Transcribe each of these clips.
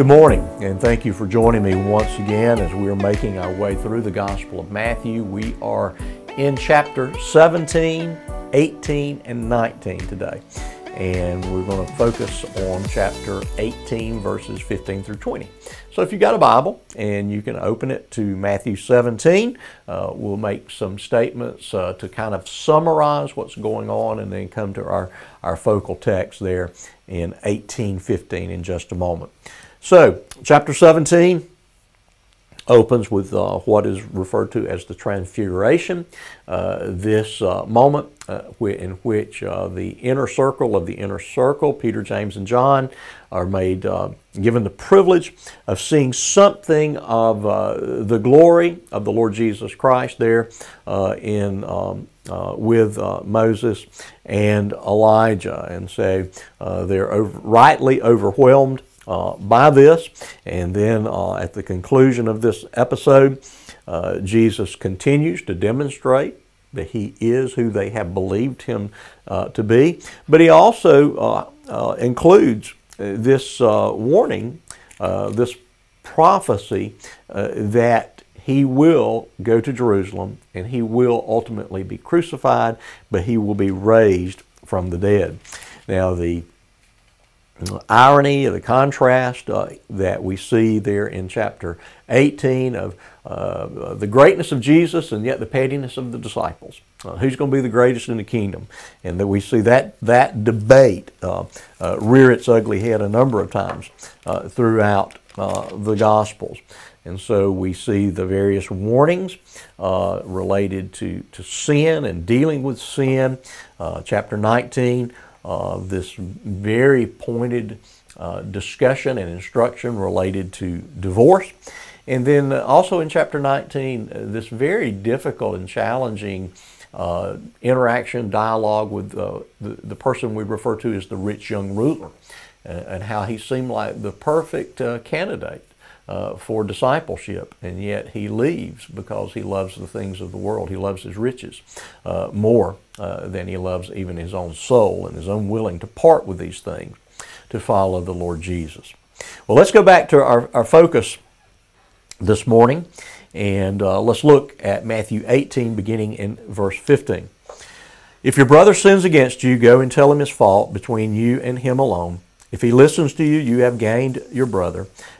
Good morning, and thank you for joining me once again as we are making our way through the Gospel of Matthew. We are in chapter 17, 18, and 19 today, and we're going to focus on chapter 18, verses 15 through 20. So if you've got a Bible and you can open it to Matthew 17, uh, we'll make some statements uh, to kind of summarize what's going on and then come to our, our focal text there in 1815 in just a moment. So, chapter 17 opens with uh, what is referred to as the Transfiguration. Uh, this uh, moment uh, in which uh, the inner circle of the inner circle, Peter, James, and John, are made uh, given the privilege of seeing something of the glory of the Lord Jesus Christ there in. Um, with Moses and Elijah. And so they're over, rightly overwhelmed by this. And then uh, at the conclusion of this episode, uh, Jesus continues to demonstrate that he is who they have believed him uh, to be. But he also uh, uh, includes this warning, this prophecy that he will go to Jerusalem and he will ultimately be crucified, but he will be raised from the dead. Now, the irony, the contrast uh, that we see there in chapter 18 of uh, the greatness of Jesus and yet the pettiness of the disciples. Uh, who's going to be the greatest in the kingdom? And that we see that, that debate uh, uh, rear its ugly head a number of times uh, throughout the Gospels. And so we see the various warnings related to, to sin and dealing with sin. chapter 19 uh, this very pointed uh, discussion and instruction related to divorce. And then also in chapter 19, uh, this very difficult and challenging uh, interaction, dialogue with uh, the, the person we refer to as the rich young ruler, and how he seemed like the perfect candidate uh, for discipleship, and yet he leaves because he loves the things of the world. He loves his riches uh, more uh, than he loves even his own soul and is unwilling to part with these things to follow the Lord Jesus. Well, let's go back to our, our focus this morning and uh, let's look at Matthew 18, beginning in verse 15. If your brother sins against you, go and tell him his fault between you and him alone. If he listens to you, you have gained your brother.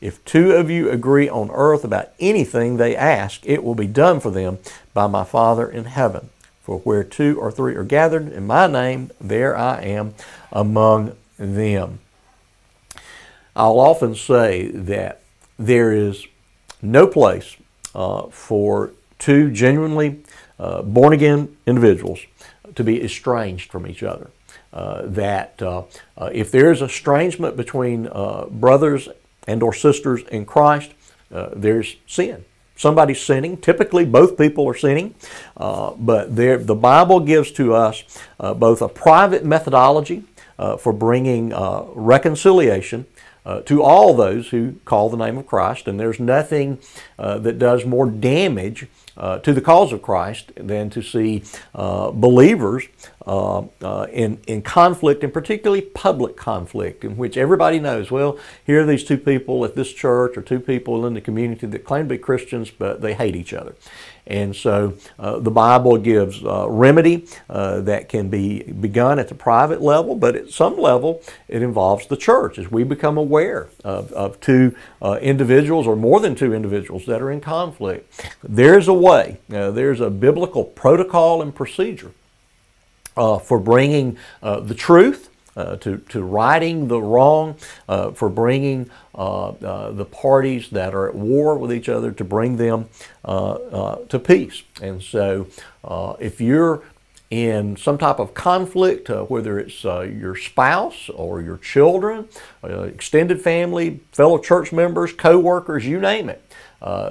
if two of you agree on earth about anything they ask, it will be done for them by my Father in heaven. For where two or three are gathered in my name, there I am among them. I'll often say that there is no place uh, for two genuinely uh, born again individuals to be estranged from each other. Uh, that uh, uh, if there is estrangement between uh, brothers and or sisters in Christ, uh, there's sin. Somebody's sinning. Typically, both people are sinning, uh, but there, the Bible gives to us uh, both a private methodology uh, for bringing uh, reconciliation uh, to all those who call the name of Christ, and there's nothing that does more damage uh, to the cause of Christ than to see uh, believers uh, uh, in, in conflict, and particularly public conflict, in which everybody knows, well, here are these two people at this church or two people in the community that claim to be Christians, but they hate each other. And so uh, the Bible gives uh, remedy uh, that can be begun at the private level, but at some level it involves the church as we become aware of, of two uh, individuals or more than two individuals that are in conflict. There's a way, uh, there's a biblical protocol and procedure uh, for bringing the truth uh, to, to righting the wrong, uh, for bringing uh, uh the parties that are at war with each other to bring them uh, to peace. And so, if you're in some type of conflict, whether it's your spouse or your children, extended family, fellow church members, co workers, you name it,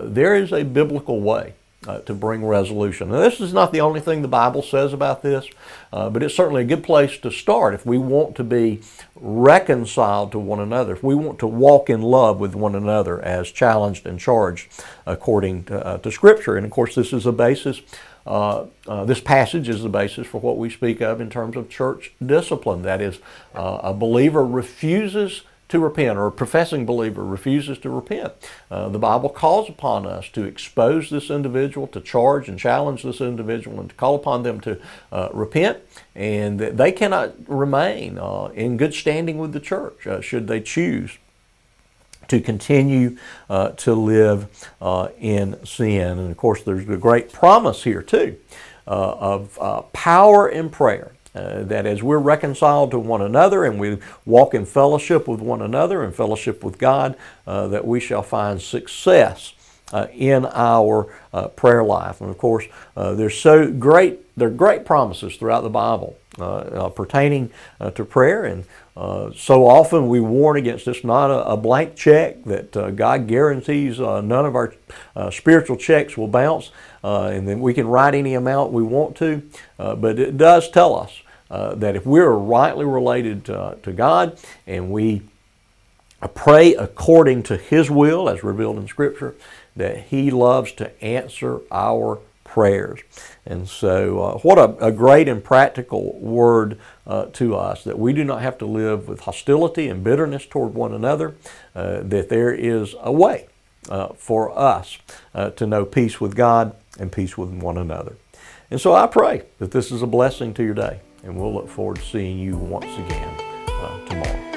there is a biblical way uh, to bring resolution. Now, this is not the only thing the Bible says about this, uh, but it's certainly a good place to start if we want to be reconciled to one another, if we want to walk in love with one another as challenged and charged according to, uh, to Scripture. And of course, this is a basis. Uh, uh, this passage is the basis for what we speak of in terms of church discipline. That is, uh, a believer refuses to repent, or a professing believer refuses to repent. Uh, the Bible calls upon us to expose this individual, to charge and challenge this individual, and to call upon them to uh, repent, and they cannot remain uh, in good standing with the church uh, should they choose to continue uh, to live uh, in sin. And of course, there's a great promise here, too, of power in prayer. Uh, that as we're reconciled to one another and we walk in fellowship with one another and fellowship with God, uh, that we shall find success uh, in our uh, prayer life. And of course, uh, there's so great, there are great promises throughout the Bible pertaining to prayer. And so often we warn against this, not a, a blank check that God guarantees none of our spiritual checks will bounce uh, and then we can write any amount we want to. Uh, but it does tell us uh, that if we're rightly related to, to God and we pray according to His will, as revealed in Scripture, that He loves to answer our prayers. And so, uh, what a, a, great and practical word uh, to us that we do not have to live with hostility and bitterness toward one another, uh, that there is a way uh, for us uh, to know peace with God and peace with one another. And so I pray that this is a blessing to your day, and we'll look forward to seeing you once again uh, tomorrow.